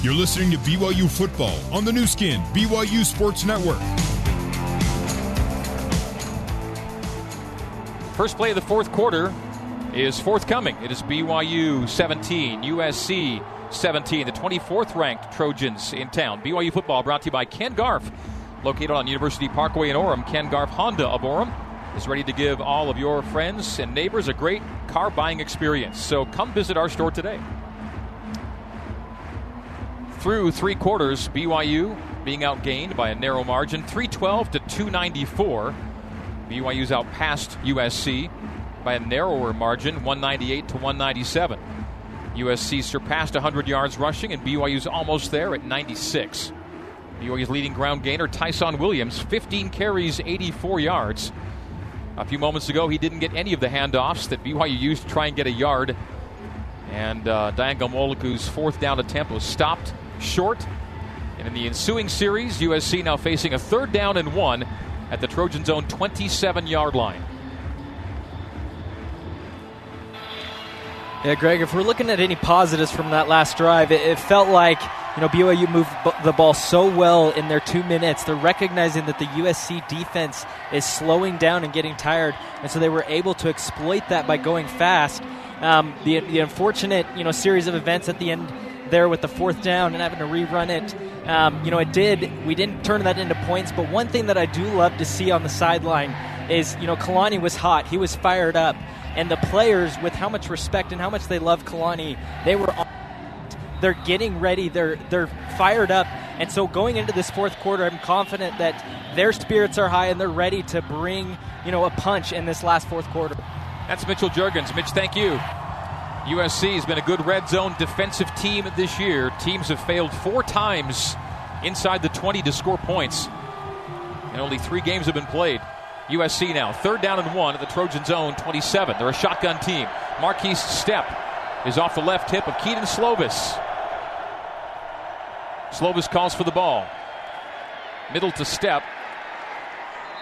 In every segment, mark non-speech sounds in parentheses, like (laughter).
You're listening to BYU Football on the Nu Skin, BYU Sports Network. First play of the fourth quarter is forthcoming. It is BYU 17, USC 17, the 24th ranked Trojans in town. BYU football brought to you by Ken Garff, located on University Parkway in Orem. Ken Garff Honda of Orem is ready to give all of your friends and neighbors a great car buying experience. So come visit our store today. Through three quarters, BYU being outgained by a narrow margin, 312 to 294. BYU's outpassed USC by a narrower margin, 198 to 197. USC surpassed 100 yards rushing, and BYU's almost there at 96. BYU's leading ground gainer, Ty'Son Williams, 15 carries, 84 yards. A few moments ago, he didn't get any of the handoffs that BYU used to try and get a yard. And uh, Ghanwoloku's fourth down attempt was stopped short. And in the ensuing series, USC now facing a third down and one at the Trojans' own 27 yard line. Yeah, Greg, if we're looking at any positives from that last drive, it, it felt like you know BYU moved b- the ball so well in their two minutes. They're recognizing that the USC defense is slowing down and getting tired, and so they were able to exploit that by going fast. Um, the, the unfortunate you know series of events at the end there with the fourth down and having to rerun it. Um, you know, it did. We didn't turn that into points, but one thing that I do love to see on the sideline is, you know, Kalani was hot. He was fired up. And the players, with how much respect and how much they love Kalani, they were on. They're getting ready. They're they're fired up, and so going into this fourth quarter, I'm confident that their spirits are high and they're ready to bring you know a punch in this last fourth quarter. That's Mitchell Juergens. Mitch, thank you. USC has been a good red zone defensive team this year. Teams have failed four times inside the 20 to score points, and only three games have been played. USC now, third down and one at the Trojan zone, 27. They're a shotgun team. Markese Stepp is off the left hip of Kedon Slovis. Slovis calls for the ball. Middle to Stepp,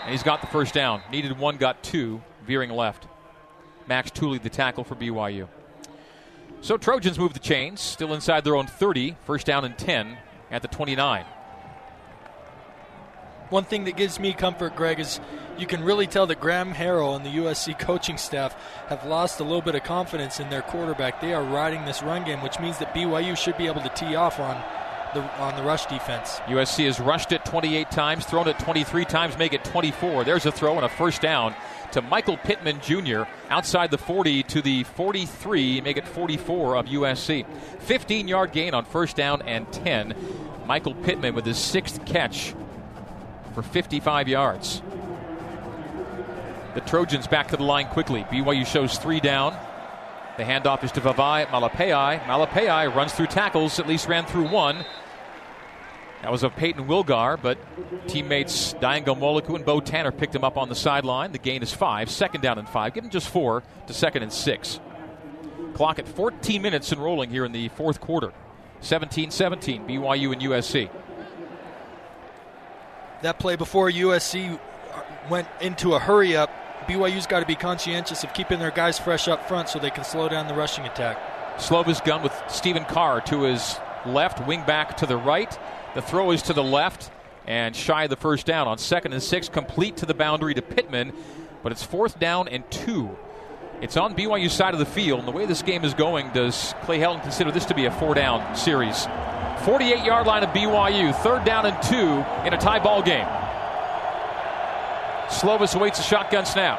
And he's got the first down. Needed one, got two, veering left. Max Tooley, the tackle for BYU. So Trojans move the chains, still inside their own 30, first down and 10 at the 29. One thing that gives me comfort, Greg, is you can really tell that Graham Harrell and the USC coaching staff have lost a little bit of confidence in their quarterback. They are riding this run game, which means that BYU should be able to tee off on the on the rush defense. USC has rushed it 28 times, thrown it 23 times, make it 24. There's a throw and a first down to Michael Pittman Jr. outside the 40 to the 43, make it 44 of USC. 15 yard gain on first down and 10. Michael Pittman with his sixth catch for 55 yards. The Trojans back to the line quickly. BYU shows three down. The handoff is to Vavae Malepeai. Malepeai runs through tackles, at least ran through one. That was of Payton Wilgar, but teammates Dayan Ghanwoloku and Bo Tanner picked him up on the sideline. The gain is five, second down and five. Give him just four to second and six. Clock at 14 minutes and rolling here in the fourth quarter. 17 17, BYU and USC. That play before USC went into a hurry up, BYU's got to be conscientious of keeping their guys fresh up front so they can slow down the rushing attack. Slovis gun with Stephen Carr to his left, wing back to the right. The throw is to the left and shy of the first down on second and six, complete to the boundary to Pittman, but it's fourth down and two. It's on BYU side of the field. And the way this game is going, does Clay Helton consider this to be a four down series? 48 yard line of BYU, third down and two in a tie ball game. Slovis awaits a shotgun snap.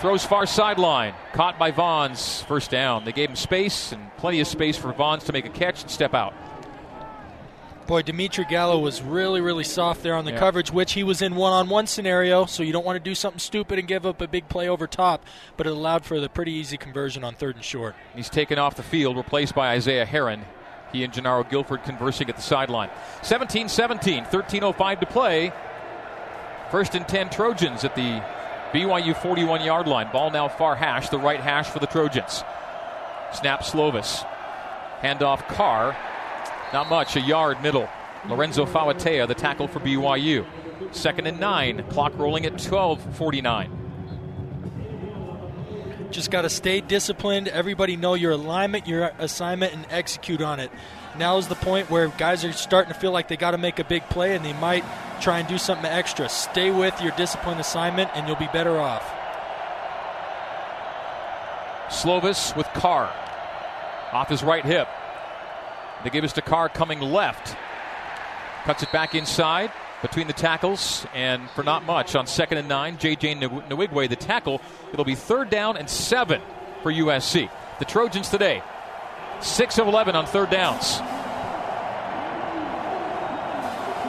Throws far sideline. Caught by Vaughns. First down. They gave him space and plenty of space for Vaughns to make a catch and step out. Boy, Dimitri Gallo was really, really soft there on the Yeah. coverage, which he was in one on one scenario, so you don't want to do something stupid and give up a big play over top, but it allowed for the pretty easy conversion on third and short. He's taken off the field, replaced by Isaiah Herron. He and Jernaro Gilford conversing at the sideline. 17 17, 13.05 to play. First and 10 Trojans at the BYU 41 yard line. Ball now far hash, the right hash for the Trojans. Snap Slovis. Handoff Carr. Not much, a yard middle. Lorenzo Fauatea, the tackle for BYU. Second and nine. Clock rolling at 12:49. Just got to stay disciplined. Everybody know your alignment, your assignment, and execute on it. Now is the point where guys are starting to feel like they got to make a big play and they might try and do something extra. Stay with your disciplined assignment and you'll be better off. Slovis with Carr off his right hip. They give us to Carr coming left. Cuts it back inside between the tackles, and for not much on second and nine, J.J. Nwigwe, the tackle. It'll be third down and seven for USC. The Trojans today, 6 of 11 on third downs.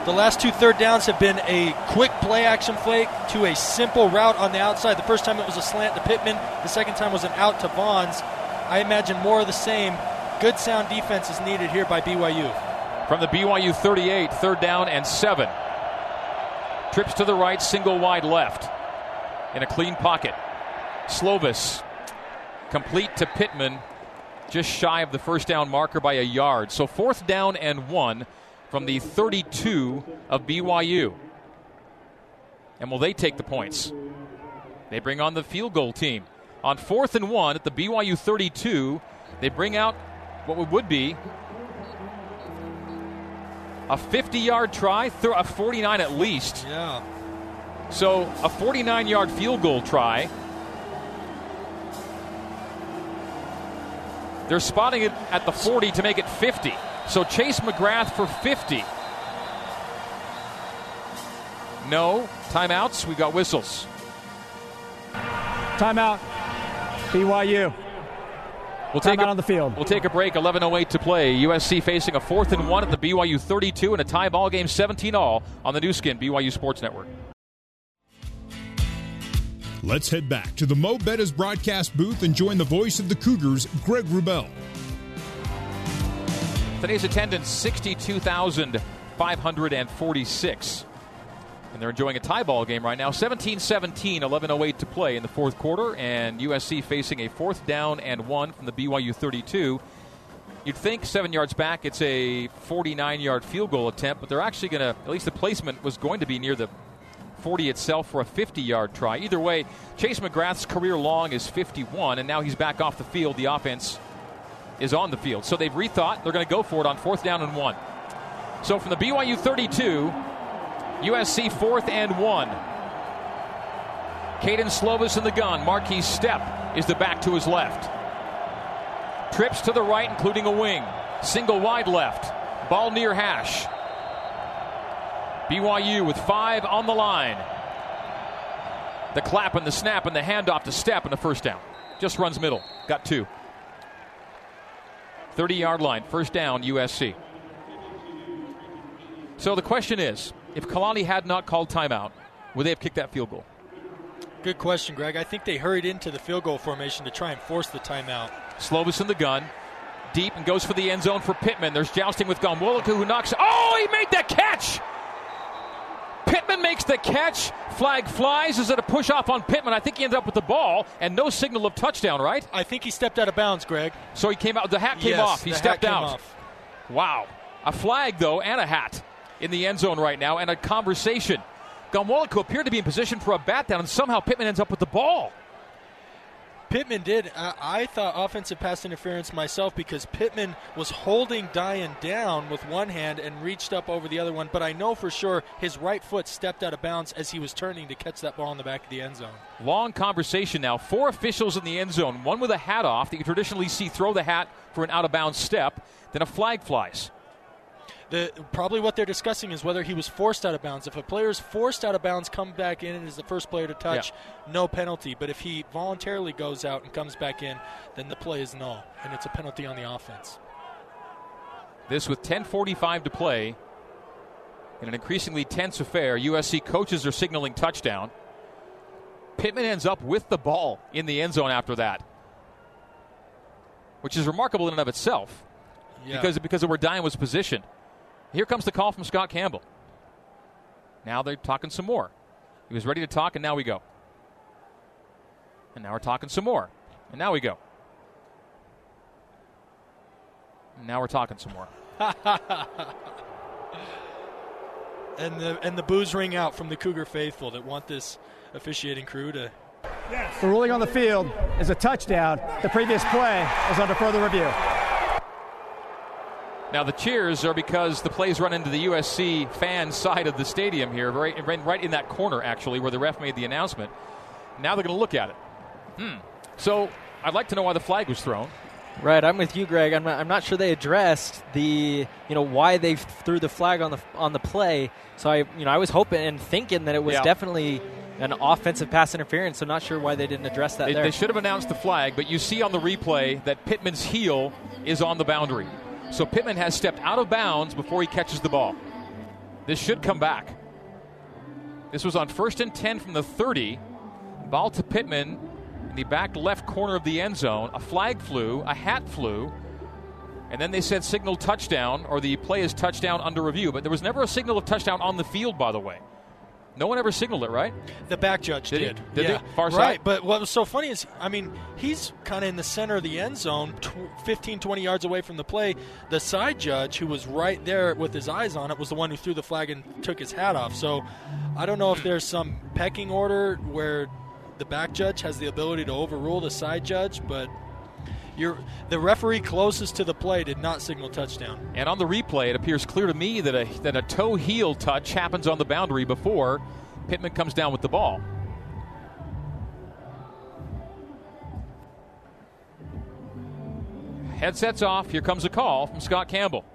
The last two third downs have been a quick play action fake to a simple route on the outside. The first time it was a slant to Pittman, the second time was an out to Vaughns. I imagine more of the same. Good sound defense is needed here by BYU. From the BYU 38, third down and seven. Trips to the right, single wide left. In a clean pocket. Slovis complete to Pittman, just shy of the first down marker by a yard. So fourth down and one from the 32 of BYU. And will they take the points? They bring on the field goal team. On fourth and one at the BYU 32, they bring out what would be a 50 yard try, a 49 at least. Yeah. So a 49 yard field goal try. They're spotting it at the 40 to make it 50. So Chase McGrath for 50. No. Timeouts. We got whistles. Timeout. BYU. We'll take a, on the field. We'll take a break. 11:08 to play. USC facing a fourth and one at the BYU 32 in a tie ball game, 17 all on the Nu Skin BYU Sports Network. Let's head back to the Mo Betta's broadcast booth and join the voice of the Cougars, Greg Wrubell. Today's attendance 62,546. And they're enjoying a tie ball game right now. 17 17, 11.08 to play in the fourth quarter, and USC facing a fourth down and one from the BYU 32. You'd think seven yards back, it's a 49 yard field goal attempt, but they're actually going to, at least the placement was going to be near the 40 itself for a 50 yard try. Either way, Chase McGrath's career long is 51, and now he's back off the field. The offense is on the field. So they've rethought. They're going to go for it on fourth down and one. So from the BYU 32, USC fourth and one. Kedon Slovis in the gun. Markese Stepp is the back to his left. Trips to the right, including a wing. Single wide left. Ball near hash. BYU with five on the line. The clap and the snap and the handoff to Stepp and the first down. Just runs middle. Got two. 30 yard line, first down, USC. So the question is if Kalani had not called timeout, would they have kicked that field goal? Good question, Greg. I think they hurried into the field goal formation to try and force the timeout. Slovis in the gun, deep and goes for the end zone for Pittman. There's jousting with Ghanwoloku who knocks. Oh, he made the catch! Pittman makes the catch. Flag flies. Is it a push off on Pittman? I think he ends up with the ball and no signal of touchdown, right? I think he stepped out of bounds, Greg. So he came out. The hat came yes, off. He stepped out. Off. Wow. A flag, though, and a hat in the end zone right now, and a conversation. Ghanwoloku appeared to be in position for a bat down, and somehow Pittman ends up with the ball. Pittman did. Uh, I thought offensive pass interference myself because Pittman was holding Dayan down with one hand and reached up over the other one. But I know for sure his right foot stepped out of bounds as he was turning to catch that ball in the back of the end zone. Long conversation now. Four officials in the end zone. One with a hat off that you traditionally see throw the hat for an out of bounds step. Then a flag flies. The, probably what they're discussing is whether he was forced out of bounds. If a player is forced out of bounds, come back in and is the first player to touch, yeah. no penalty. But if he voluntarily goes out and comes back in, then the play is null, and it's a penalty on the offense. This with 10:45 to play in an increasingly tense affair. USC coaches are signaling touchdown. Pittman ends up with the ball in the end zone after that, which is remarkable in and of itself, yeah. because because of where Dayan was positioned. Here comes the call from Scott Campbell. Now they're talking some more. He was ready to talk, and now we go. And now we're talking some more. And now we go. And now we're talking some more. (laughs) and the and the boos ring out from the Cougar faithful that want this officiating crew to The ruling on the field is a touchdown. The previous play is under further review. Now the cheers are because the plays run into the USC fan side of the stadium here, right, right in that corner actually, where the ref made the announcement. Now they're going to look at it. Hmm. So I'd like to know why the flag was thrown. Right, I'm with you, Greg. I'm not, I'm not sure they addressed the you know why they threw the flag on the on the play. So I you know I was hoping and thinking that it was Yeah. definitely an offensive pass interference. So not sure why they didn't address that They, there. they should have announced the flag, but you see on the replay that Pittman's heel is on the boundary. So Pittman has stepped out of bounds before he catches the ball. This should come back. This was on first and 10 from the 30. Ball to Pittman in the back left corner of the end zone. A flag flew, a hat flew, and then they said signal touchdown, or the play is touchdown under review. But there was never a signal of touchdown on the field, by the way. No one ever signaled it, right? The back judge Did did. Did yeah. Far side? Right, but what was so funny is, I mean, he's kind of in the center of the end zone, tw- 15, 20 yards away from the play. The side judge, who was right there with his eyes on it, was the one who threw the flag and took his hat off. So I don't know if hmm. there's some pecking order where the back judge has the ability to overrule the side judge, but you're, the referee closest to the play did not signal touchdown. And on the replay, it appears clear to me that a, that a toe heel touch happens on the boundary before Pittman comes down with the ball. Headsets off. Here comes a call from Scott Campbell.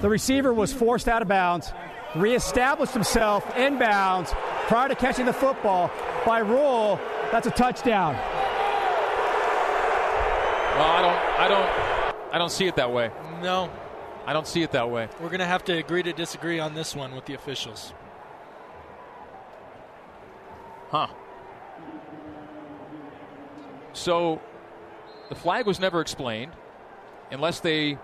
The receiver was forced out of bounds, reestablished himself in bounds prior to catching the football. By rule, that's a touchdown. Well, I don't, I don't, I don't see it that way. No, I don't see it that way. we're going to have to agree to disagree on this one with the officials. Huh. So the flag was never explained unless they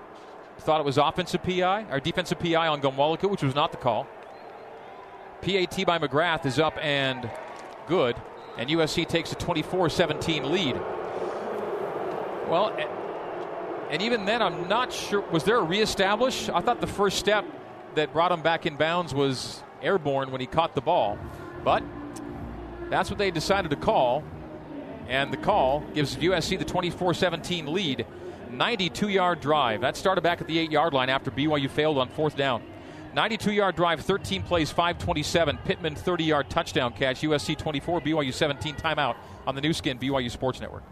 thought it was offensive PI or defensive PI on Ghanwoloku, which was not the call. PAT by McGrath is up and good, and USC takes a 24 17 lead. Well, and even then, I'm not sure. Was there a reestablish? I thought the first step that brought him back in bounds was airborne when he caught the ball. But that's what they decided to call. And the call gives USC the 24 17 lead. 92 yard drive. That started back at the 8 yard line after BYU failed on fourth down. 92 yard drive, 13 plays, 527. Pittman 30 yard touchdown catch. USC 24, BYU 17 timeout on the Nu Skin BYU Sports Network.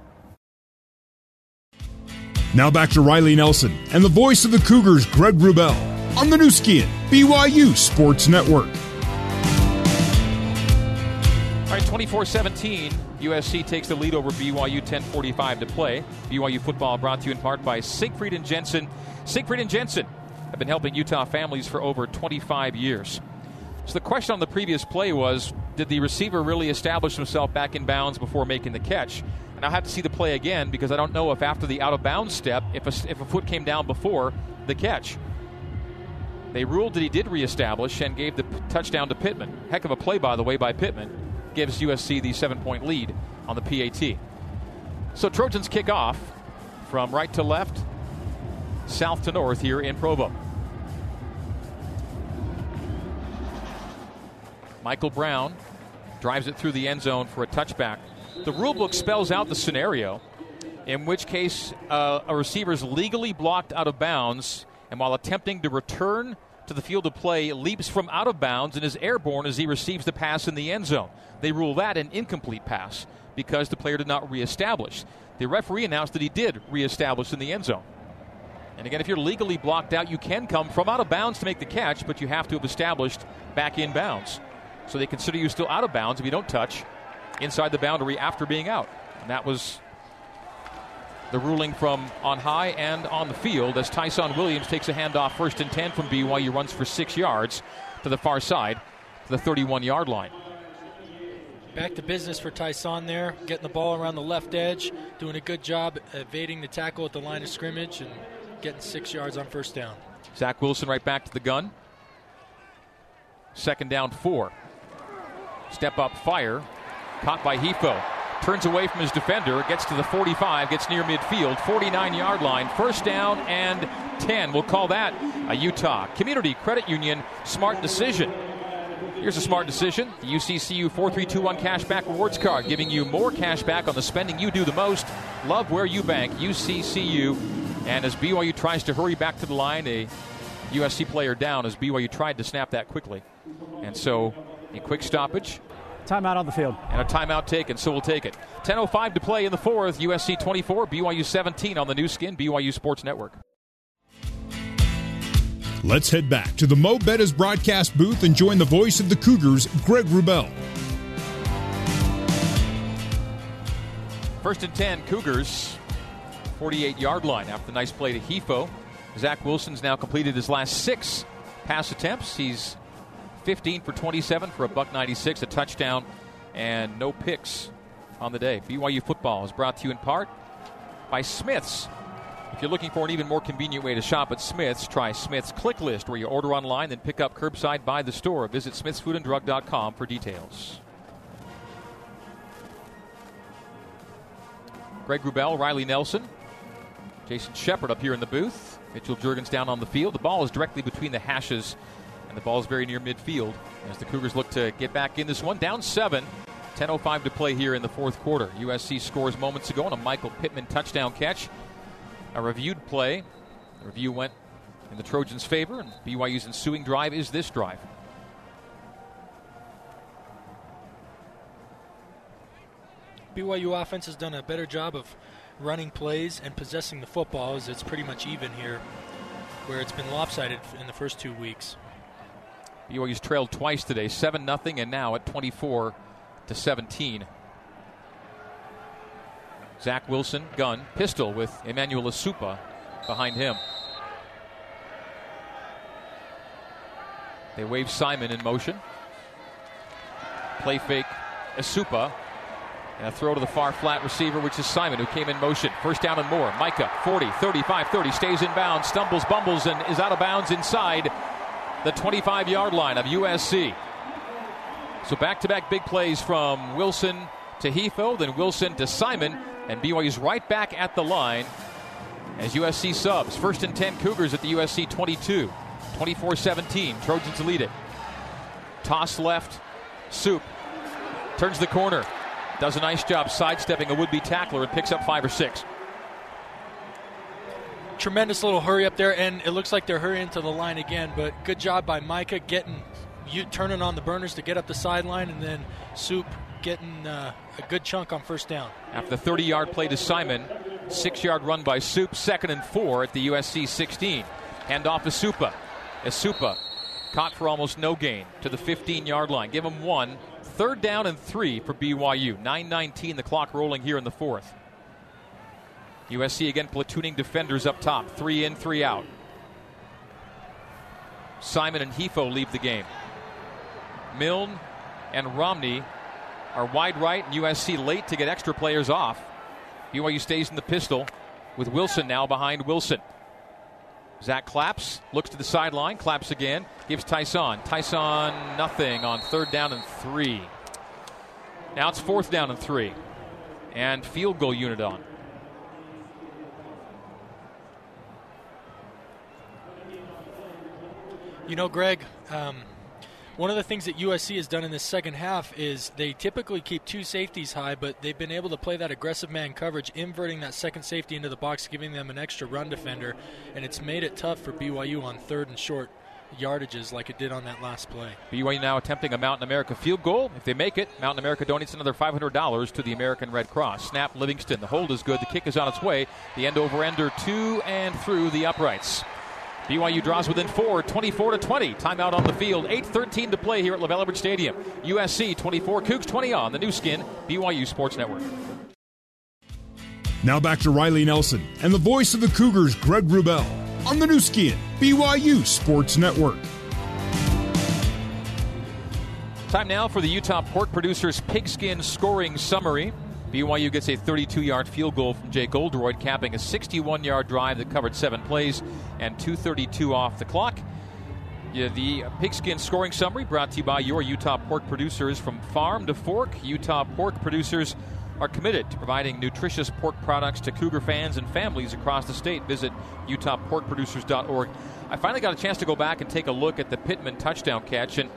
Now back to Riley Nelson and the voice of the Cougars, Greg Wrubell, on the Nu Skin, BYU Sports Network. All right, 24 17. USC takes the lead over BYU 10.45 to play. BYU football brought to you in part by Siegfried and Jensen. Siegfried and Jensen have been helping Utah families for over 25 years. So the question on the previous play was Did the receiver really establish himself back in bounds before making the catch? And I'll have to see the play again because I don't know if after the out of bounds step, if a, if a foot came down before the catch. They ruled that he did reestablish and gave the p- touchdown to Pittman. Heck of a play, by the way, by Pittman. Gives USC the seven point lead on the PAT. So Trojans kick off from right to left, south to north here in Provo. Michael Brown drives it through the end zone for a touchback. The rule book spells out the scenario in which case uh, a receiver is legally blocked out of bounds and while attempting to return to the field of play leaps from out of bounds and is airborne as he receives the pass in the end zone. They rule that an incomplete pass because the player did not reestablish. The referee announced that he did reestablish in the end zone. And again, if you're legally blocked out, you can come from out of bounds to make the catch, but you have to have established back in bounds. So they consider you still out of bounds if you don't touch inside the boundary after being out. And that was the ruling from on high and on the field as Ty'Son Williams takes a handoff first and 10 from BYU, runs for six yards to the far side to the 31 yard line. Back to business for Tyson there, getting the ball around the left edge, doing a good job evading the tackle at the line of scrimmage and getting six yards on first down. Zach Wilson right back to the gun. Second down, four. Step up fire. Caught by Hifo. Turns away from his defender. Gets to the 45. Gets near midfield. 49 yard line. First down and 10. We'll call that a Utah Community Credit Union smart decision. Here's a smart decision the UCCU 4321 Cashback Rewards Card, giving you more cash back on the spending you do the most. Love where you bank, UCCU. And as BYU tries to hurry back to the line, a USC player down as BYU tried to snap that quickly. And so a quick stoppage. Timeout on the field. And a timeout taken, so we'll take it. 10.05 to play in the fourth. USC 24, BYU 17 on the Nu Skin, BYU Sports Network. Let's head back to the Mo Betta's broadcast booth and join the voice of the Cougars, Greg Wrubell. First and 10, Cougars, 48 yard line after the nice play to Hifo. Zach Wilson's now completed his last six pass attempts. He's 15 for 27 for a buck 96, a touchdown, and no picks on the day. BYU football is brought to you in part by Smith's. If you're looking for an even more convenient way to shop at Smith's, try Smith's Click List, where you order online, then pick up curbside by the store. Visit smithsfoodanddrug.com for details. Greg Wrubell, Riley Nelson, Jason Shepard up here in the booth. Mitchell Juergens down on the field. The ball is directly between the hashes, and the ball is very near midfield as the Cougars look to get back in this one. Down seven. 10.05 to play here in the fourth quarter. USC scores moments ago on a Michael Pittman touchdown catch a reviewed play. The review went in the Trojans' favor, and BYU's ensuing drive is this drive. BYU offense has done a better job of running plays and possessing the football as it's pretty much even here, where it's been lopsided in the first two weeks. BYU's trailed twice today, 7 0, and now at 24 to 17. Zach Wilson, gun, pistol with Emmanuel Esukpa behind him. They wave Simon in motion. Play fake Esukpa. And a throw to the far flat receiver, which is Simon, who came in motion. First down and more. Micah, 40, 35, 30, stays in bounds, stumbles, bumbles, and is out of bounds inside the 25 yard line of USC. So back to back big plays from Wilson to Hifo, then Wilson to Simon, and BYU's right back at the line as USC subs. First and 10 Cougars at the USC 22. 24 17. Trojans lead it. Toss left. Soup turns the corner. Does a nice job sidestepping a would be tackler and picks up five or six. Tremendous little hurry up there, and it looks like they're hurrying to the line again. But good job by Micah getting you turning on the burners to get up the sideline, and then Soup getting uh, a good chunk on first down. After the 30 yard play to Simon, six yard run by Soup, second and four at the USC 16. Hand off to Supa. Esukpa caught for almost no gain to the 15 yard line. Give him one. Third down and three for BYU. 9.19 the clock rolling here in the fourth. USC again platooning defenders up top. Three in, three out. Simon and Hifo leave the game. Milne and Romney are wide right, and USC late to get extra players off. BYU stays in the pistol with Wilson now behind Wilson. Zach claps, looks to the sideline, claps again, gives Tyson. Tyson nothing on third down and three. Now it's fourth down and three. And field goal unit on. You know, Greg, um, one of the things that USC has done in this second half is they typically keep two safeties high, but they've been able to play that aggressive man coverage, inverting that second safety into the box, giving them an extra run defender, and it's made it tough for BYU on third and short yardages like it did on that last play. BYU now attempting a Mountain America field goal. If they make it, Mountain America donates another $500 to the American Red Cross. Snap Livingston. The hold is good. The kick is on its way. The end over ender to and through the uprights. BYU draws within four, 24 to 20. Timeout on the field. 8:13 to play here at LaVell Edwards Stadium. USC 24, Cougs 20 on the Nu Skin BYU Sports Network. Now back to Riley Nelson and the voice of the Cougars, Greg Wrubell, on the Nu Skin BYU Sports Network. Time now for the Utah Pork Producers Pigskin Scoring Summary. BYU gets a 32 yard field goal from Jake Oldroyd, capping a 61 yard drive that covered seven plays and 2.32 off the clock. Yeah, the pigskin scoring summary brought to you by your Utah pork producers from farm to fork. Utah pork producers are committed to providing nutritious pork products to Cougar fans and families across the state. Visit UtahPorkProducers.org. I finally got a chance to go back and take a look at the Pittman touchdown catch, and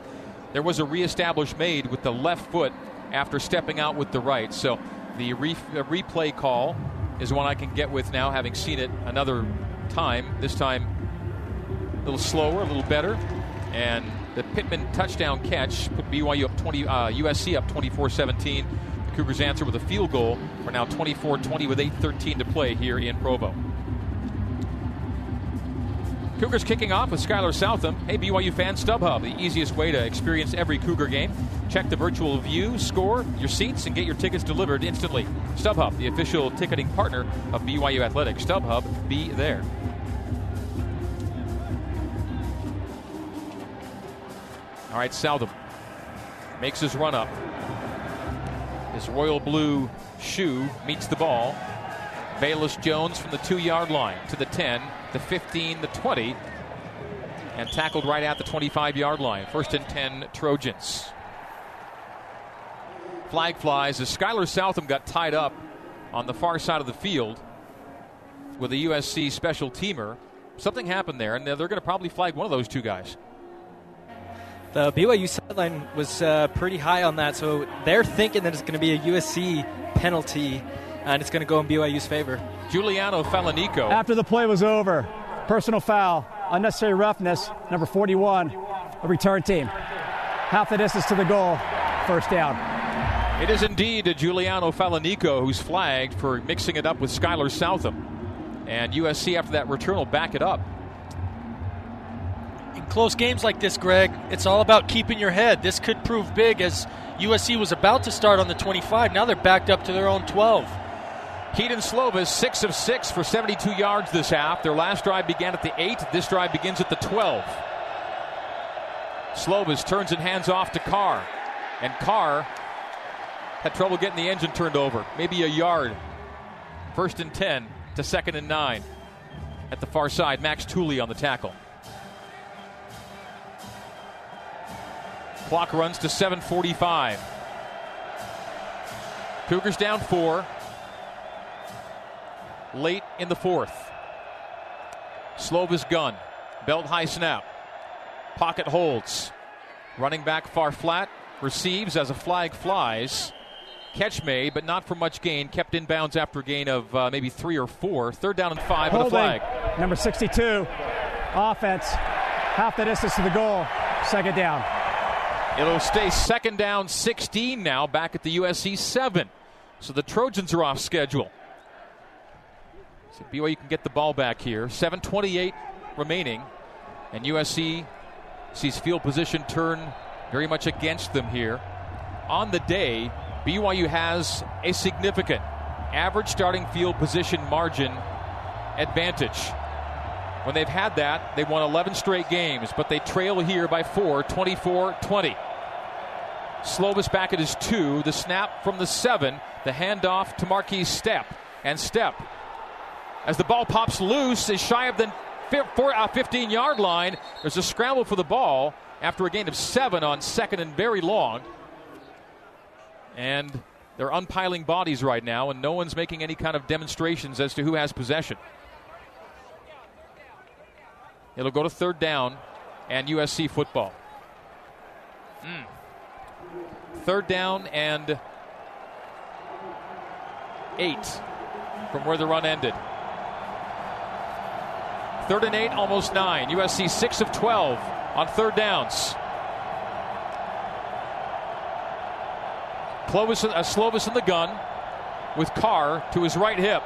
there was a reestablished made with the left foot after stepping out with the right. So the re- replay call is one I can get with now, having seen it another time. This time a little slower, a little better. And the Pittman touchdown catch put BYU up 20, uh, USC up 24 17. The Cougars answer with a field goal. We're now 24 20 with 8.13 to play here in Provo. Cougars kicking off with Skylar Southam. Hey, BYU fans, StubHub, the easiest way to experience every Cougar game. Check the virtual view, score your seats, and get your tickets delivered instantly. StubHub, the official ticketing partner of BYU Athletics. StubHub, be there. All right, Southam makes his run up. His royal blue shoe meets the ball. Bayless Jones from the two yard line to the 10, the 15, the 20, and tackled right at the 25 yard line. First and 10 Trojans. Flag flies as Skylar Southam got tied up on the far side of the field with a USC special teamer. Something happened there, and they're going to probably flag one of those two guys. The BYU sideline was uh, pretty high on that, so they're thinking that it's going to be a USC penalty, and it's going to go in BYU's favor. Juliano Falaniko. After the play was over, personal foul, unnecessary roughness, number 41, a return team. Half the distance to the goal, first down. It is indeed Juliano Falaniko who's flagged for mixing it up with Skylar Southam. And USC, after that return, will back it up. In close games like this, Greg, it's all about keeping your head. This could prove big as USC was about to start on the 25. Now they're backed up to their own 12. Kedon Slovis, 6 of 6 for 72 yards this half. Their last drive began at the 8. This drive begins at the 12. Slovis turns and hands off to Carr. And Carr had trouble getting the engine turned over. Maybe a yard. First and 10 to second and 9. At the far side, Max Tooley on the tackle. Clock runs to 7:45. Cougars down four. Late in the fourth. Slovis gun. Belt high snap. Pocket holds. Running back far flat. Receives as a flag flies. Catch made, but not for much gain. Kept in bounds after a gain of uh, maybe three or four. Third down and five with a flag. Number 62. Offense. Half the distance to the goal. Second down. It'll stay second down 16 now, back at the USC 7. So the Trojans are off schedule. So BYU can get the ball back here. 7.28 remaining. And USC sees field position turn very much against them here. On the day, BYU has a significant average starting field position margin advantage. When they've had that, they've won 11 straight games, but they trail here by four, 24 20. Slovis back at his two. The snap from the seven. The handoff to Markese Stepp. And Stepp, as the ball pops loose, is shy of the 15 yard line. There's a scramble for the ball after a gain of seven on second and very long. And they're unpiling bodies right now, and no one's making any kind of demonstrations as to who has possession. It'll go to third down and USC football. Mm. Third down and eight from where the run ended. Third and eight, almost nine. USC six of 12 on third downs. Clovis, uh, Slovis in the gun with Carr to his right hip.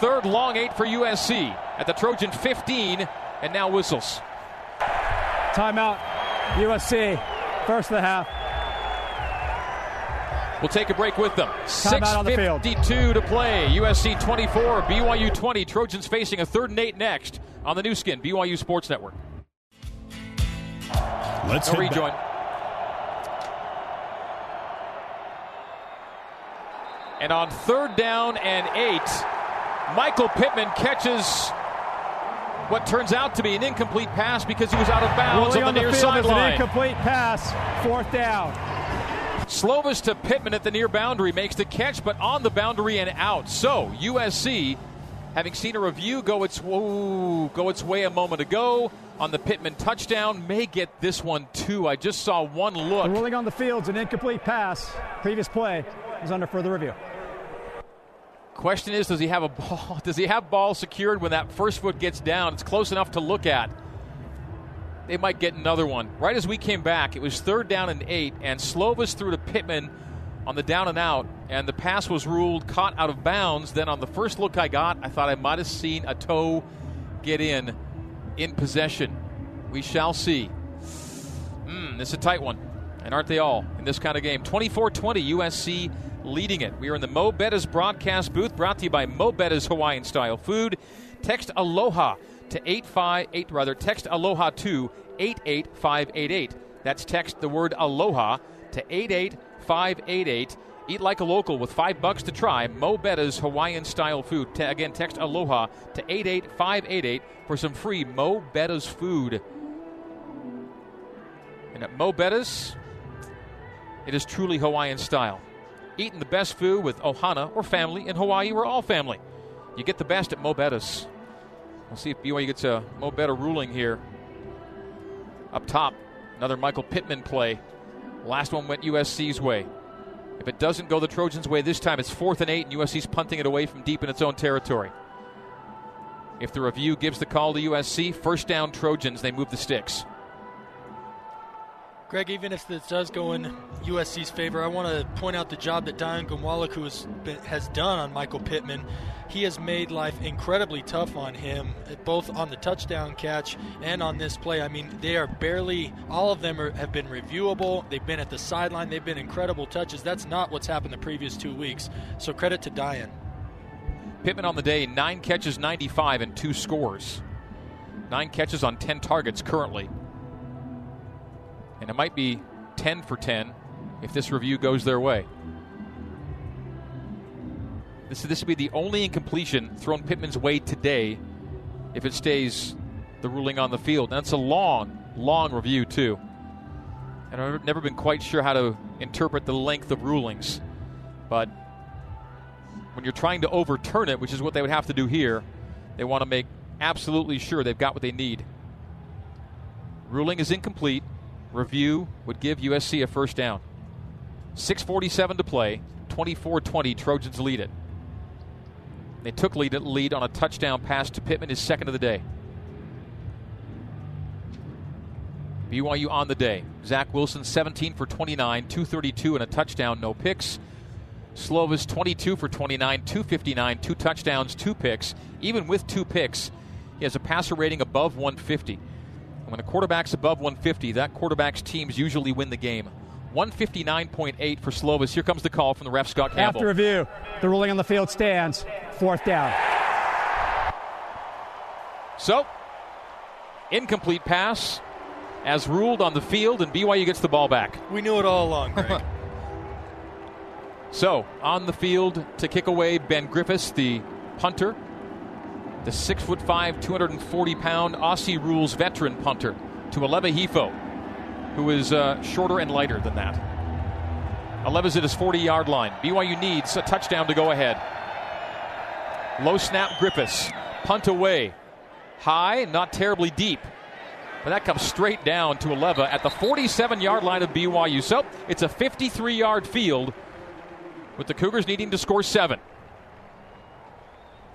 Third long eight for USC at the Trojan 15, and now whistles. Timeout. USC. First of the half. We'll take a break with them. Timeout on the 6.52 to play. USC 24, BYU 20. Trojans facing a third and eight next on the Nu Skin, BYU Sports Network. Let's no rejoin. back. And on third down and eight, Michael Pittman catches what turns out to be an incomplete pass because he was out of bounds on the on near the field an sideline. incomplete pass. Fourth down. Slovis to Pittman at the near boundary makes the catch, but on the boundary and out. So USC having seen a review go its whoa, go its way a moment ago on the Pittman touchdown, may get this one too. I just saw one look. Ruling on the field's an incomplete pass. Previous play is under further review. Question is, does he have a ball? (laughs) Does he have ball secured when that first foot gets down? It's close enough to look at. They might get another one. Right as we came back, it was third down and eight, and Slovis threw to Pittman on the down and out, and the pass was ruled caught out of bounds. Then on the first look I got, I thought I might have seen a toe get in in possession. We shall see. Hmm, this is a tight one. And aren't they all in this kind of game? 24 20, USC leading it. We are in the Mo Betta's broadcast booth brought to you by Mo Betta's Hawaiian style food. Text Aloha to 858, rather, text Aloha to 88588. That's text the word Aloha to 88588. Eat like a local with five bucks to try Mo Betta's Hawaiian style food. Te- again, text Aloha to 88588 for some free Mo Betta's food. And at Mo Betta's, it is truly Hawaiian style. Eating the best food with Ohana or family in Hawaii, we're all family. You get the best at Mo Betta's. We'll see if BYU gets a Mo Betta ruling here. Up top, another Michael Pittman play. Last one went USC's way. If it doesn't go the Trojans' way this time, it's fourth and eight, and USC's punting it away from deep in its own territory. If the review gives the call to USC, first down Trojans, they move the sticks. Greg, even if this does go in USC's favor, I want to point out the job that Dayan Ghanwoloku has, has done on Michael Pittman. He has made life incredibly tough on him, both on the touchdown catch and on this play. I mean, they are barely, all of them are, have been reviewable. They've been at the sideline. They've been incredible touches. That's not what's happened the previous two weeks. So credit to Dayan. Pittman on the day, nine catches, 95, and two scores. Nine catches on 10 targets currently. And it might be 10 for 10 if this review goes their way. This, this would be the only incompletion thrown Pittman's way today if it stays the ruling on the field. And it's a long, long review, too. And I've never been quite sure how to interpret the length of rulings. But when you're trying to overturn it, which is what they would have to do here, they want to make absolutely sure they've got what they need. Ruling is incomplete. Review would give USC a first down. 6.47 to play. 24 20. Trojans lead it. They took lead, lead on a touchdown pass to Pittman, his second of the day. BYU on the day. Zach Wilson, 17 for 29, 232 and a touchdown, no picks. Slovis, 22 for 29, 259, two touchdowns, two picks. Even with two picks, he has a passer rating above 150. And when a quarterback's above 150, that quarterback's teams usually win the game. 159.8 for Slovis. Here comes the call from the ref, Scott Campbell. After review, the ruling on the field stands. Fourth down. So, incomplete pass as ruled on the field, and BYU gets the ball back. We knew it all along, Greg. (laughs) so, on the field to kick away, Ben Griffiths, the punter, the six foot five, 240 pound Aussie rules veteran punter, to Aleva Hifo, who is uh, shorter and lighter than that. Aleva's at his 40 yard line. BYU needs a touchdown to go ahead. Low snap, Griffiths. Punt away. High, not terribly deep. But that comes straight down to Aleva at the 47 yard line of BYU. So it's a 53 yard field with the Cougars needing to score seven.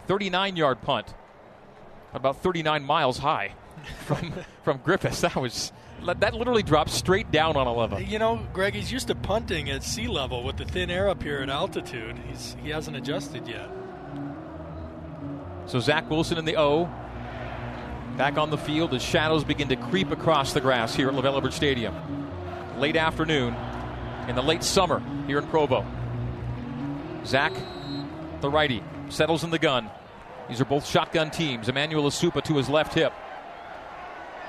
39 yard punt. About 39 miles high (laughs) from, from Griffiths. That was. That literally dropped straight down on Aleva. You know, Greg, he's used to punting at sea level with the thin air up here at altitude. He's, he hasn't adjusted yet. So Zach Wilson in the O. Back on the field as shadows begin to creep across the grass here at LaVell Edwards Stadium. Late afternoon in the late summer here in Provo. Zach, the righty, settles in the gun. These are both shotgun teams. Emmanuel Esukpa to his left hip.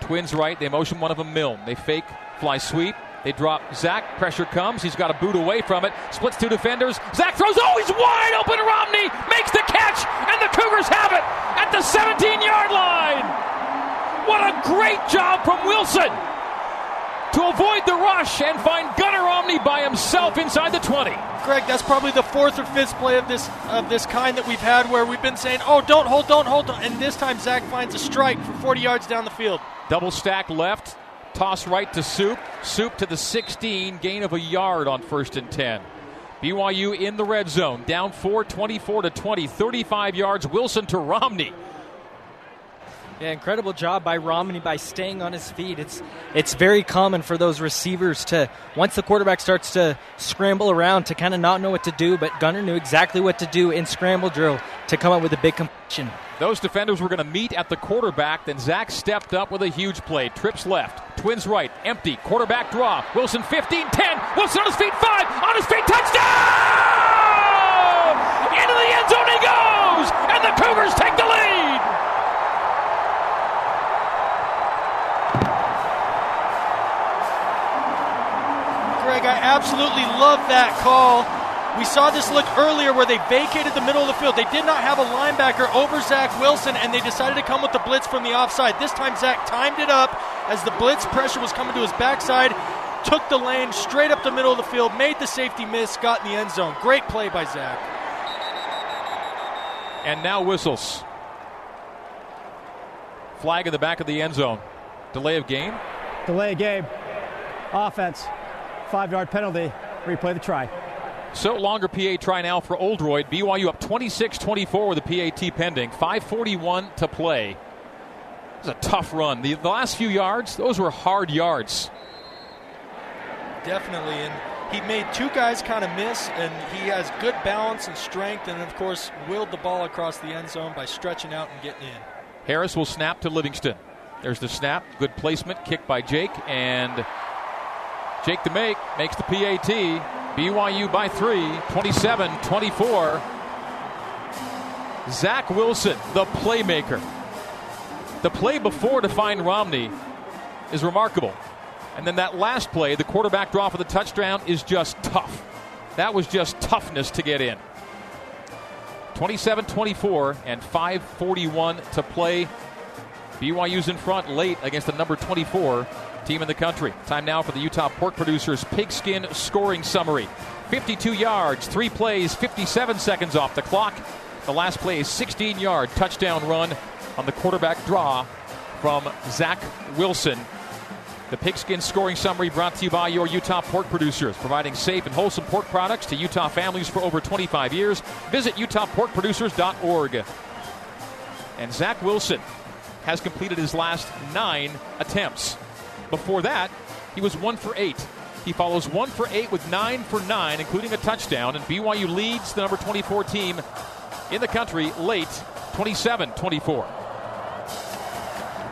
Twins right. They motion one of them, Milne. They fake, fly sweep. They drop Zach. Pressure comes. He's got a boot away from it. Splits two defenders. Zach throws. Oh, he's wide open. Romney makes the catch, and the Cougars have it at the 17 yard line. What a great job from Wilson. To avoid the rush and find Gunner Romney by himself inside the 20. Greg, that's probably the fourth or fifth play of this of this kind that we've had where we've been saying, "Oh, don't hold, don't hold," and this time Zach finds a strike for 40 yards down the field. Double stack left, toss right to Soup, Soup to the 16, gain of a yard on first and 10. BYU in the red zone, down 4, 24 to 20, 35 yards. Wilson to Romney. Yeah, incredible job by Romney by staying on his feet. It's it's very common for those receivers to once the quarterback starts to scramble around to kind of not know what to do, but Gunner knew exactly what to do in scramble drill to come up with a big completion. Those defenders were going to meet at the quarterback. Then Zach stepped up with a huge play. Trips left, twins right, empty, quarterback draw. Wilson 15 10. Wilson on his feet, 5, on his feet, touchdown! Into the end zone he goes! And the I absolutely love that call. We saw this look earlier where they vacated the middle of the field. They did not have a linebacker over Zach Wilson, and they decided to come with the blitz from the offside. This time, Zach timed it up as the blitz pressure was coming to his backside, took the lane straight up the middle of the field, made the safety miss, got in the end zone. Great play by Zach. And now whistles. Flag in the back of the end zone. Delay of game. Delay of game. Offense. Five yard penalty. Replay the try. So longer PA try now for Oldroyd. BYU up 26 24 with a PAT pending. 5.41 to play. It was a tough run. The, the last few yards, those were hard yards. Definitely. And he made two guys kind of miss, and he has good balance and strength, and of course, willed the ball across the end zone by stretching out and getting in. Harris will snap to Livingston. There's the snap. Good placement. Kick by Jake. And Jake to make makes the PAT. BYU by three, 27 24. Zach Wilson, the playmaker. The play before to find Romney is remarkable. And then that last play, the quarterback draw for the touchdown, is just tough. That was just toughness to get in. 27 24 and 5.41 to play. BYU's in front late against the number 24 team in the country. Time now for the Utah Pork Producers Pigskin Scoring Summary 52 yards, three plays, 57 seconds off the clock. The last play is 16 yard touchdown run on the quarterback draw from Zach Wilson. The Pigskin Scoring Summary brought to you by your Utah Pork Producers, providing safe and wholesome pork products to Utah families for over 25 years. Visit utahporkproducers.org. And Zach Wilson has completed his last nine attempts. Before that, he was one for eight. He follows one for eight with nine for nine, including a touchdown, and BYU leads the number 24 team in the country late 27 24.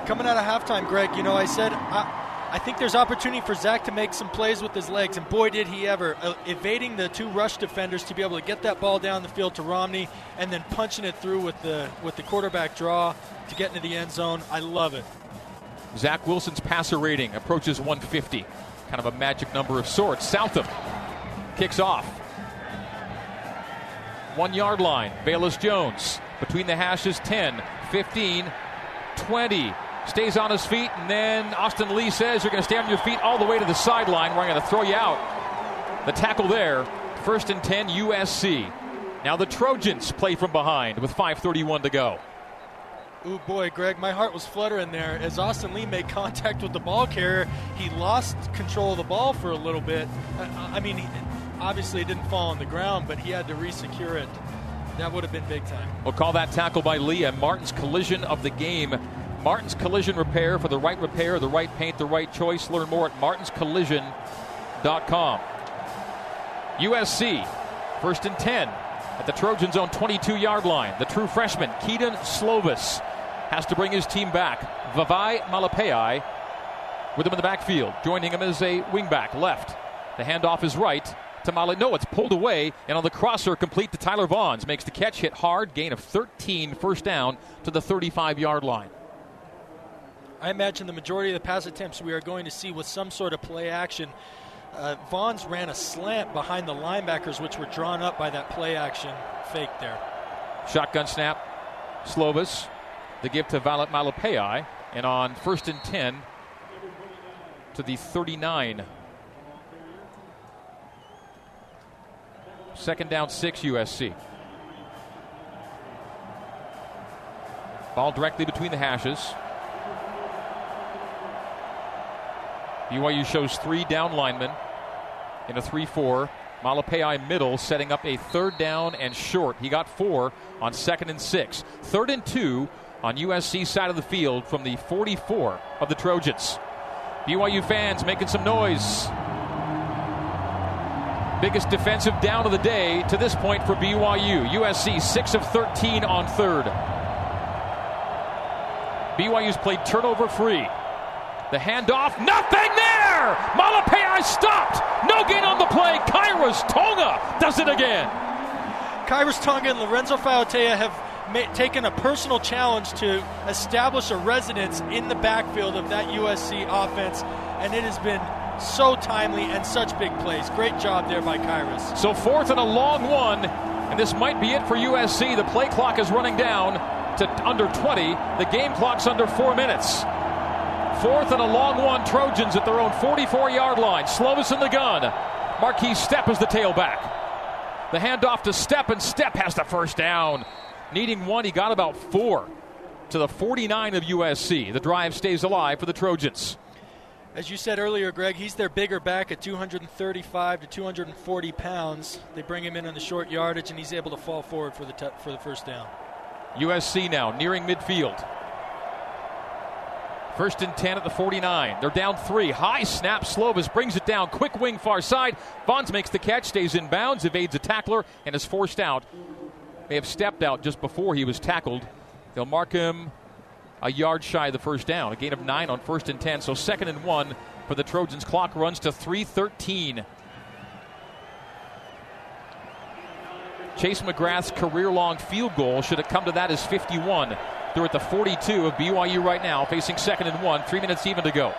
Coming out of halftime, Greg, you know, I said, I, I think there's opportunity for Zach to make some plays with his legs, and boy, did he ever. Uh, evading the two rush defenders to be able to get that ball down the field to Romney and then punching it through with the, with the quarterback draw to get into the end zone. I love it. Zach Wilson's passer rating approaches 150. Kind of a magic number of sorts. Southam kicks off. One yard line. Velus Jones between the hashes 10, 15, 20. Stays on his feet, and then Austin Lee says you're going to stay on your feet all the way to the sideline where I'm going to throw you out. The tackle there, first and 10 USC. Now the Trojans play from behind with 5.31 to go. Ooh, boy, Greg, my heart was fluttering there. As Austin Lee made contact with the ball carrier, he lost control of the ball for a little bit. I mean, obviously it didn't fall on the ground, but he had to resecure it. That would have been big time. We'll call that tackle by Lee and Martin's collision of the game. Martin's Collision Repair for the right repair, the right paint, the right choice. Learn more at martinscollision.com. USC, first and 10 at the Trojans' own 22 yard line. The true freshman, Kedon Slovis, has to bring his team back. Vavae Malepeai with him in the backfield. Joining him is a wingback left. The handoff is right to Male. No, it's pulled away, and on the crosser, complete to Tyler Vaughns. Makes the catch, hit hard, gain of 13, first down to the 35 yard line. I imagine the majority of the pass attempts we are going to see with some sort of play action. Uh, Vaughns ran a slant behind the linebackers, which were drawn up by that play action fake there. Shotgun snap, Slovis. The give to Vavae Malepeai. And on first and 10, to the 39. Second down, six USC. Ball directly between the hashes. BYU shows three down linemen in a 3 4. Malepeai middle setting up a third down and short. He got four on second and six. Third and two on USC side of the field from the 44 of the Trojans. BYU fans making some noise. Biggest defensive down of the day to this point for BYU. USC 6 of 13 on third. BYU's played turnover free. The handoff, nothing there! Malepeai stopped! No gain on the play. Khyiris Tonga does it again. Khyiris Tonga and Lorenzo Fauatea have taken a personal challenge to establish a residence in the backfield of that USC offense, and it has been so timely and such big plays. Great job there by Khyiris. So fourth and a long one, and this might be it for USC. The play clock is running down to under 20. The game clock's under four minutes. Fourth and a long one, Trojans at their own 44 yard line. Slovis in the gun. Markese Stepp is the tailback. The handoff to Stepp, and Stepp has the first down. Needing one, he got about four to the 49 of USC. The drive stays alive for the Trojans. As you said earlier, Greg, he's their bigger back at 235 to 240 pounds. They bring him in on the short yardage, and he's able to fall forward for the t- for the first down. USC now nearing midfield. First and 10 at the 49. They're down three. High snap. Slovis brings it down. Quick wing far side. Vaughns makes the catch, stays in bounds, evades a tackler, and is forced out. May have stepped out just before he was tackled. They'll mark him a yard shy of the first down. A gain of nine on first and 10. So second and one for the Trojans. Clock runs to 313. Chase McGrath's career long field goal should have come to that as 51. They're at the 42 of BYU right now, facing second and one. Three minutes even to go.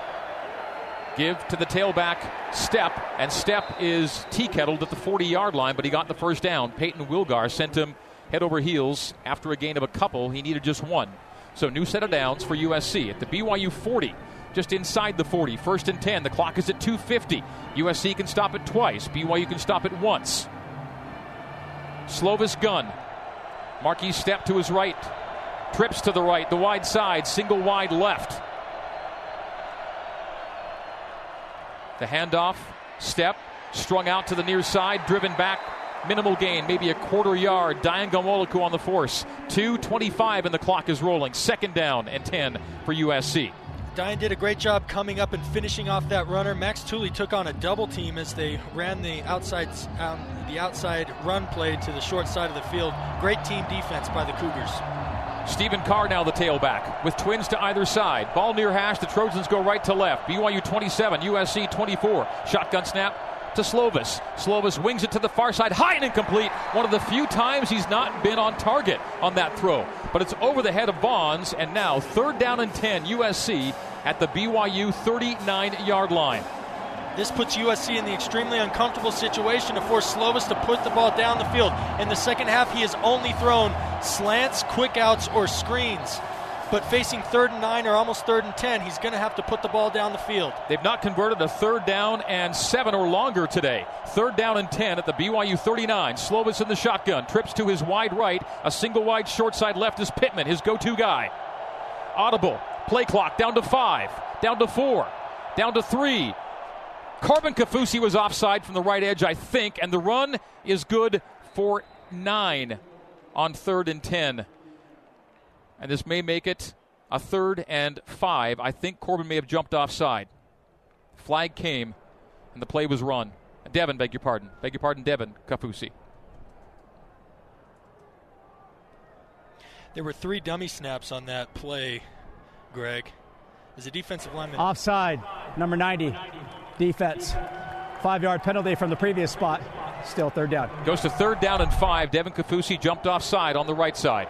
Give to the tailback, Stepp, and Stepp is tea kettled at the 40 yard line, but he got the first down. Peyton Wilgar sent him head over heels after a gain of a couple. He needed just one. So, new set of downs for USC at the BYU 40, just inside the 40. First and 10. The clock is at 250. USC can stop it twice, BYU can stop it once. Slovis gun. Markese Stepp to his right. Trips to the right, the wide side, single wide left. The handoff, Stepp. strung out to the near side, driven back, minimal gain, maybe a quarter yard. Dayan Ghanwoloku on the force. 2.25 and the clock is rolling. Second down and 10 for USC. Dayan did a great job coming up and finishing off that runner. Max Tooley took on a double team as they ran the outside um, the outside run play to the short side of the field. Great team defense by the Cougars. Stephen Carr now the tailback with twins to either side. Ball near hash. The Trojans go right to left. BYU 27, USC 24. Shotgun snap to Slovis. Slovis wings it to the far side, high and incomplete. One of the few times he's not been on target on that throw. But it's over the head of Vaughns, and now third down and 10, USC at the BYU 39 yard line. This puts USC in the extremely uncomfortable situation to force Slovis to put the ball down the field. In the second half, he has only thrown slants, quick outs, or screens. But facing third and nine or almost third and ten, he's going to have to put the ball down the field. They've not converted a third down and seven or longer today. Third down and 10 at the BYU 39. Slovis in the shotgun. Trips to his wide right. A single wide short side left is Pittman, his go to guy. Audible. Play clock down to five. Down to four. Down to three. Corbin Kaufusi was offside from the right edge, I think, and the run is good for nine on third and ten. And this may make it a third and five. I think Corbin may have jumped offside. Flag came, and the play was run. Devin, beg your pardon. Beg your pardon, Devin Kaufusi. There were three dummy snaps on that play, Greg. As a defensive lineman. Offside, number 90, defense. Five yard penalty from the previous spot. Still third down. Goes to third down and five. Devin Kaufusi jumped offside on the right side.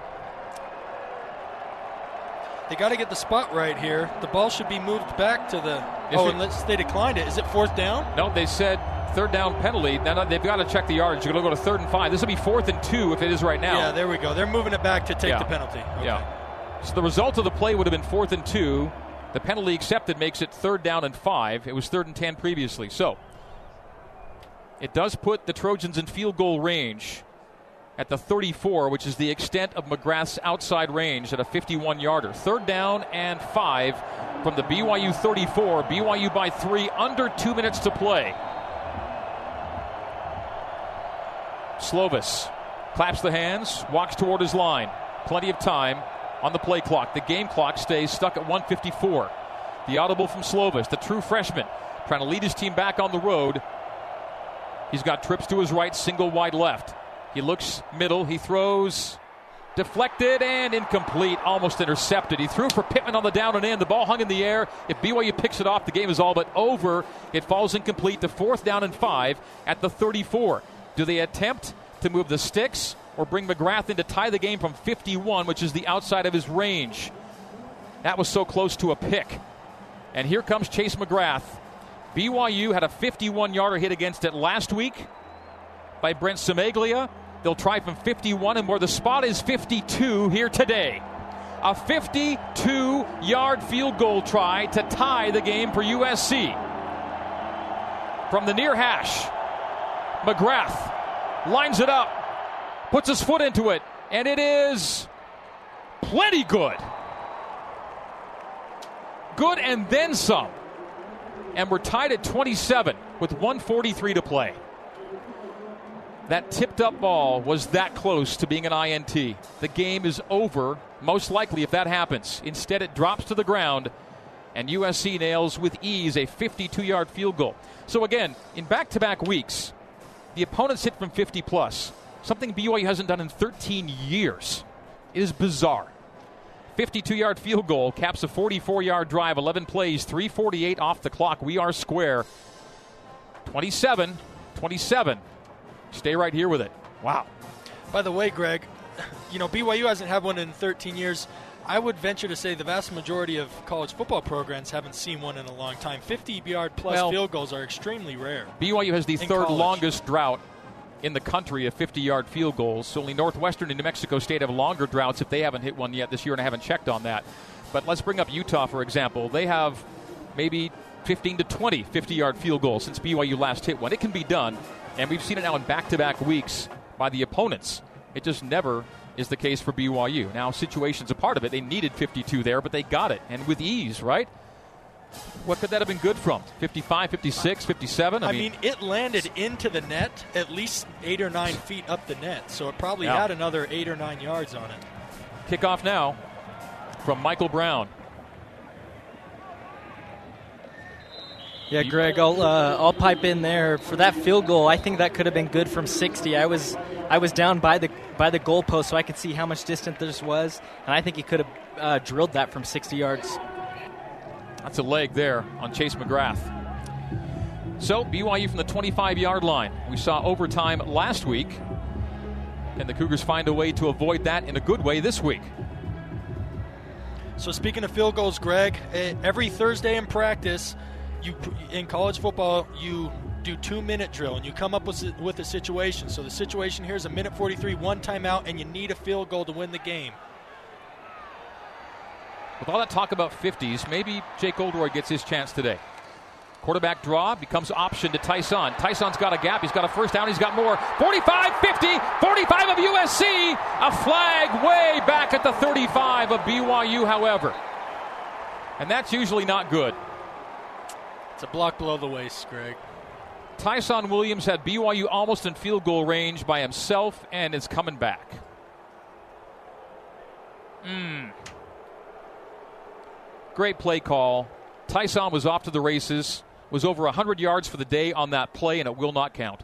They got to get the spot right here. The ball should be moved back to the. Yes, oh, unless they declined it. Is it fourth down? No, they said third down penalty. Now they've got to check the yards. You're going to go to third and five. This will be fourth and two if it is right now. Yeah, there we go. They're moving it back to take Yeah. the penalty. Okay. Yeah. So the result of the play would have been fourth and two. The penalty accepted makes it third down and five. It was third and 10 previously. So it does put the Trojans in field goal range at the 34, which is the extent of McGrath's outside range at a 51 yarder. Third down and five from the BYU 34. BYU by three, under two minutes to play. Slovis claps the hands, walks toward his line. Plenty of time on the play clock. The game clock stays stuck at 154. The audible from Slovis, the true freshman, trying to lead his team back on the road. He's got trips to his right, single wide left. He looks middle. He throws deflected and incomplete, almost intercepted. He threw for Pittman on the down and in. The ball hung in the air. If BYU picks it off, the game is all but over. It falls incomplete to fourth down and five at the 34. Do they attempt to move the sticks or bring McGrath in to tie the game from 51, which is the outside of his range? That was so close to a pick. And here comes Chase McGrath. BYU had a 51 yarder hit against it last week by Brent Cimaglia. They'll try from 51 and more. The spot is 52 here today. A 52 yard field goal try to tie the game for USC. From the near hash, McGrath lines it up, puts his foot into it, and it is plenty good. Good and then some. And we're tied at 27 with 143 to play. That tipped up ball was that close to being an INT. The game is over, most likely, if that happens. Instead, it drops to the ground, and USC nails with ease a 52 yard field goal. So, again, in back to back weeks, the opponents hit from 50 plus, something BYU hasn't done in 13 years. It is bizarre. 52 yard field goal caps a 44 yard drive, 11 plays, 348 off the clock. We are square. 27 27. Stay right here with it. Wow. By the way, Greg, (laughs) you know, BYU hasn't had one in 13 years. I would venture to say the vast majority of college football programs haven't seen one in a long time. 50 yard plus Well, field goals are extremely rare. BYU has the third college. longest drought in the country of 50 yard field goals. Only Northwestern and New Mexico State have longer droughts if they haven't hit one yet this year, and I haven't checked on that. But let's bring up Utah, for example. They have maybe 15 to 20 50 yard field goals since BYU last hit one. It can be done, and we've seen it now in back to back weeks by the opponents. It just never is the case for BYU. Now, situation's a part of it. They needed 52 there, but they got it, and with ease, right? What could that have been good from? 55, 56, 57? I mean, it landed into the net at least eight or nine feet up the net, so it probably Yeah. had another eight or nine yards on it. Kickoff now from Michael Brown. Yeah, Greg, I'll uh, I'll pipe in there for that field goal. I think that could have been good from 60. I was I was down by the by the goalpost, so I could see how much distance this was, and I think he could have uh, drilled that from 60 yards. That's a leg there on Chase McGrath. So, BYU from the 25 yard line. We saw overtime last week, and the Cougars find a way to avoid that in a good way this week. So speaking of field goals, Greg, eh, every Thursday in practice, you in college football you do two minute drill and you come up with with a situation. So the situation here is a minute 43, one timeout, and you need a field goal to win the game. With all that talk about 50s, maybe Jake Oldroyd gets his chance today. Quarterback draw becomes option to Ty'Son. Ty'Son's got a gap. He's got a first down. He's got more. 45, 50, 45 of USC. A flag way back at the 35 of BYU, however. And that's usually not good. It's a block below the waist, Greg. Ty'Son Williams had BYU almost in field goal range by himself and is coming back. Mm. Great play call. Ty'Son was off to the races, was over 100 yards for the day on that play, and it will not count.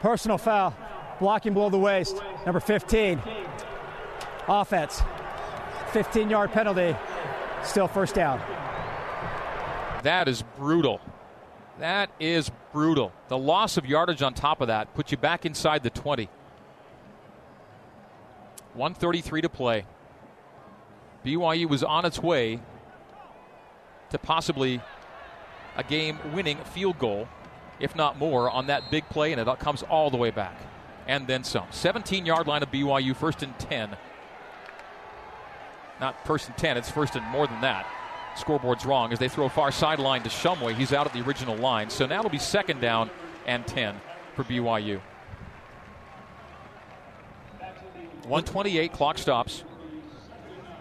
Personal foul. Blocking below the waist. Number 15. Offense. 15 yard penalty. Still first down. That is brutal. That is brutal. The loss of yardage on top of that puts you back inside the 20. 133 to play. BYU was on its way to possibly a game winning field goal, if not more, on that big play, and it comes all the way back. And then some. 17 yard line of BYU, first and 10. Not first and 10, it's first and more than that. Scoreboard's wrong as they throw far sideline to Shumway. He's out at the original line. So now it'll be second down and 10 for BYU. 128, clock stops.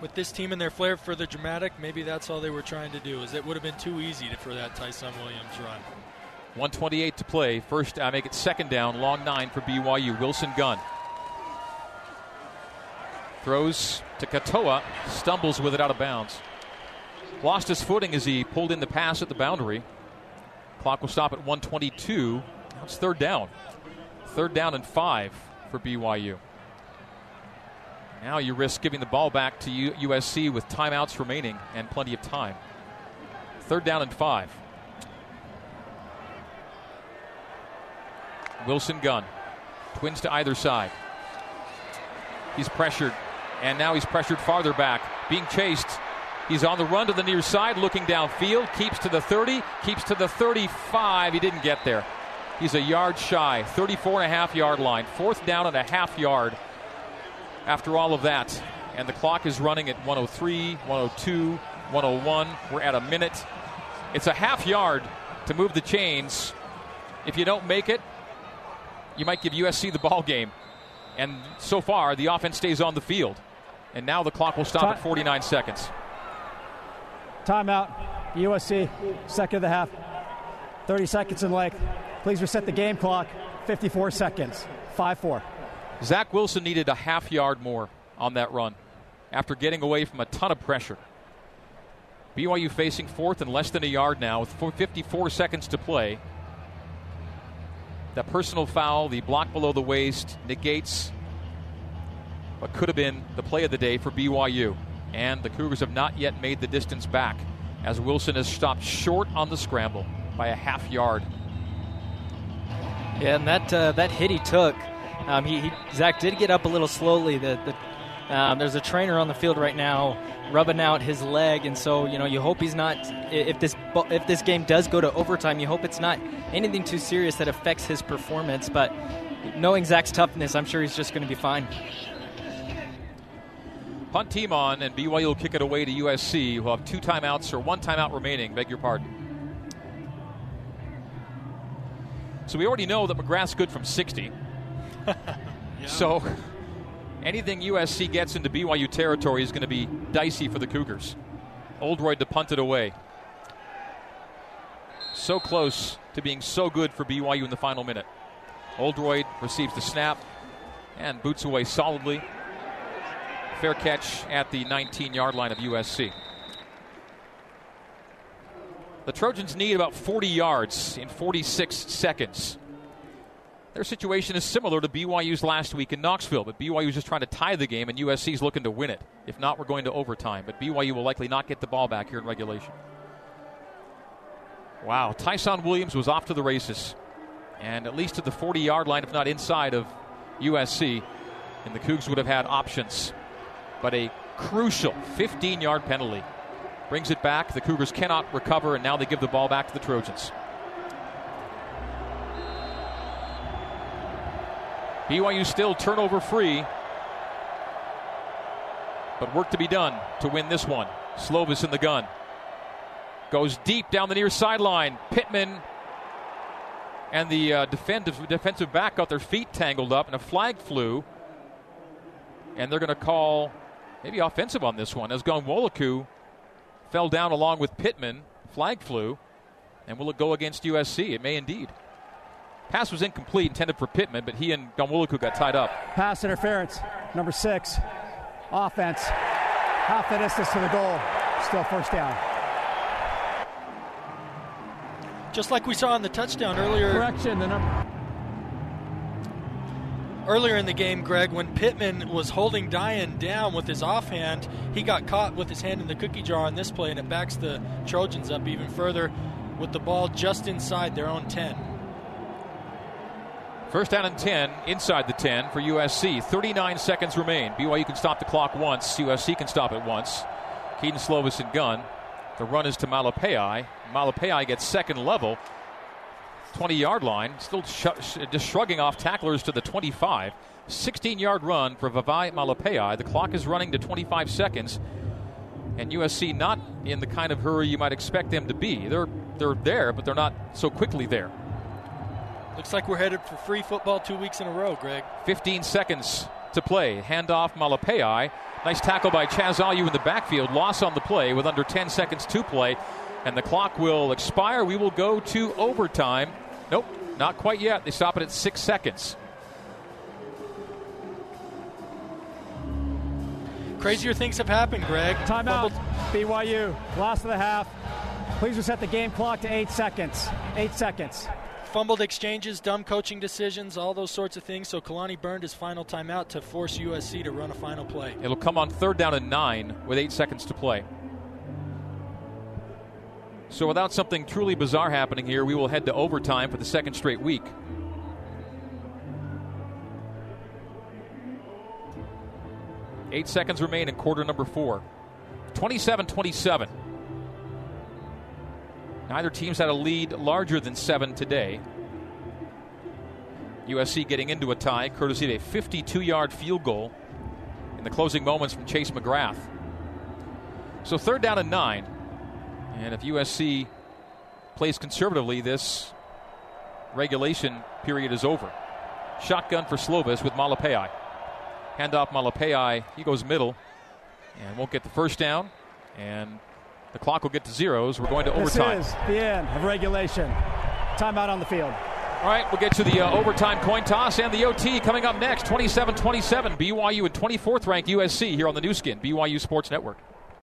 With this team and their flair for the dramatic, maybe that's all they were trying to do. Is it would have been too easy to, for that Ty'Son Williams run. 128 to play. First, I make it second down, long nine for BYU. Wilson gun throws to Katoa, stumbles with it out of bounds. Lost his footing as he pulled in the pass at the boundary. Clock will stop at 122. Now it's third down. Third down and five for BYU. Now you risk giving the ball back to USC with timeouts remaining and plenty of time. Third down and five. Wilson gun. Twins to either side. He's pressured, and now he's pressured farther back. Being chased. He's on the run to the near side, looking downfield. Keeps to the 30, keeps to the 35. He didn't get there. He's a yard shy, 34 and a half yard line. Fourth down and a half yard after all of that. And the clock is running at 103, 102, 101. We're at a minute. It's a half yard to move the chains. If you don't make it, you might give USC the ball game. And so far, the offense stays on the field. And now the clock will stop Time. at 49 seconds. Timeout. USC, second of the half. 30 seconds in length. Please reset the game clock. 54 seconds. 5 4. Zach Wilson needed a half yard more on that run after getting away from a ton of pressure. BYU facing fourth and less than a yard now with 54 seconds to play. That personal foul, the block below the waist, negates what could have been the play of the day for BYU. And the Cougars have not yet made the distance back as Wilson has stopped short on the scramble by a half yard. Yeah, and that uh, that hit he took um, he, he, Zach did get up a little slowly. The, the um, there's a trainer on the field right now rubbing out his leg, and so you know you hope he's not. If this if this game does go to overtime, you hope it's not anything too serious that affects his performance. But knowing Zach's toughness, I'm sure he's just going to be fine. Punt team on, and BYU will kick it away to USC, who have two timeouts or one timeout remaining. Beg your pardon. So we already know that McGrath's good from 60. (laughs) yeah. So anything USC gets into BYU territory is going to be dicey for the Cougars. Oldroyd to punt it away. So close to being so good for BYU in the final minute. Oldroyd receives the snap and boots away solidly. Fair catch at the 19 yard line of USC. The Trojans need about 40 yards in 46 seconds. Their situation is similar to BYU's last week in Knoxville, but BYU is just trying to tie the game, and USC is looking to win it. If not, we're going to overtime. But BYU will likely not get the ball back here in regulation. Wow, Ty'Son Williams was off to the races, and at least to the 40 yard line, if not inside of USC, and the Cougs would have had options. But a crucial 15 yard penalty brings it back. The Cougars cannot recover, and now they give the ball back to the Trojans. BYU still turnover free. But work to be done to win this one. Slovis in the gun. Goes deep down the near sideline. Pittman and the uh, defensive, defensive back got their feet tangled up, and a flag flew. And they're going to call maybe offensive on this one as Ghanwoloku fell down along with Pittman. Flag flew. And will it go against USC? It may indeed. Pass was incomplete, intended for Pittman, but he and Ghanwoloku got tied up. Pass interference, number six. Offense, half the distance to the goal. Still first down. Just like we saw in the touchdown earlier. Correction, the number. Earlier in the game, Greg, when Pittman was holding Dayan down with his offhand, he got caught with his hand in the cookie jar on this play, and it backs the Trojans up even further with the ball just inside their own 10. First down and 10 inside the 10 for USC. 39 seconds remain. BYU can stop the clock once. USC can stop it once. Kedon Slovis and gun. The run is to Malepeai. Malepeai gets second level. 20 yard line. Still sh- sh- just shrugging off tacklers to the 25. 16 yard run for Vavae Malepeai. The clock is running to 25 seconds. And USC not in the kind of hurry you might expect them to be. They're they're there, but they're not so quickly there. Looks like we're headed for free football two weeks in a row, Greg. 15 seconds to play. Handoff Malepeai. Nice tackle by Chaz Ayu in the backfield. Loss on the play with under 10 seconds to play. And the clock will expire. We will go to overtime. Nope, not quite yet. They stop it at six seconds. Crazier things have happened, Greg. Timeout. BYU. Last of the half. Please reset the game clock to eight seconds. Eight seconds. Fumbled exchanges, dumb coaching decisions, all those sorts of things. So Kalani burned his final timeout to force USC to run a final play. It'll come on third down and nine with eight seconds to play. So, without something truly bizarre happening here, we will head to overtime for the second straight week. Eight seconds remain in quarter number four. 27 27. Neither team's had a lead larger than seven today. USC getting into a tie, courtesy of a 52 yard field goal in the closing moments from Chase McGrath. So, third down and nine. And if USC plays conservatively, this regulation period is over. Shotgun for Slovis with Malepeai. Handoff Malepeai. He goes middle and won't get the first down. And the clock will get to zeros. We're going to overtime. This is the end of regulation. Timeout on the field. All right, we'll get to the uh, overtime coin toss and the OT coming up next. 27 27. BYU and 24th ranked USC here on the Nu Skin, BYU Sports Network.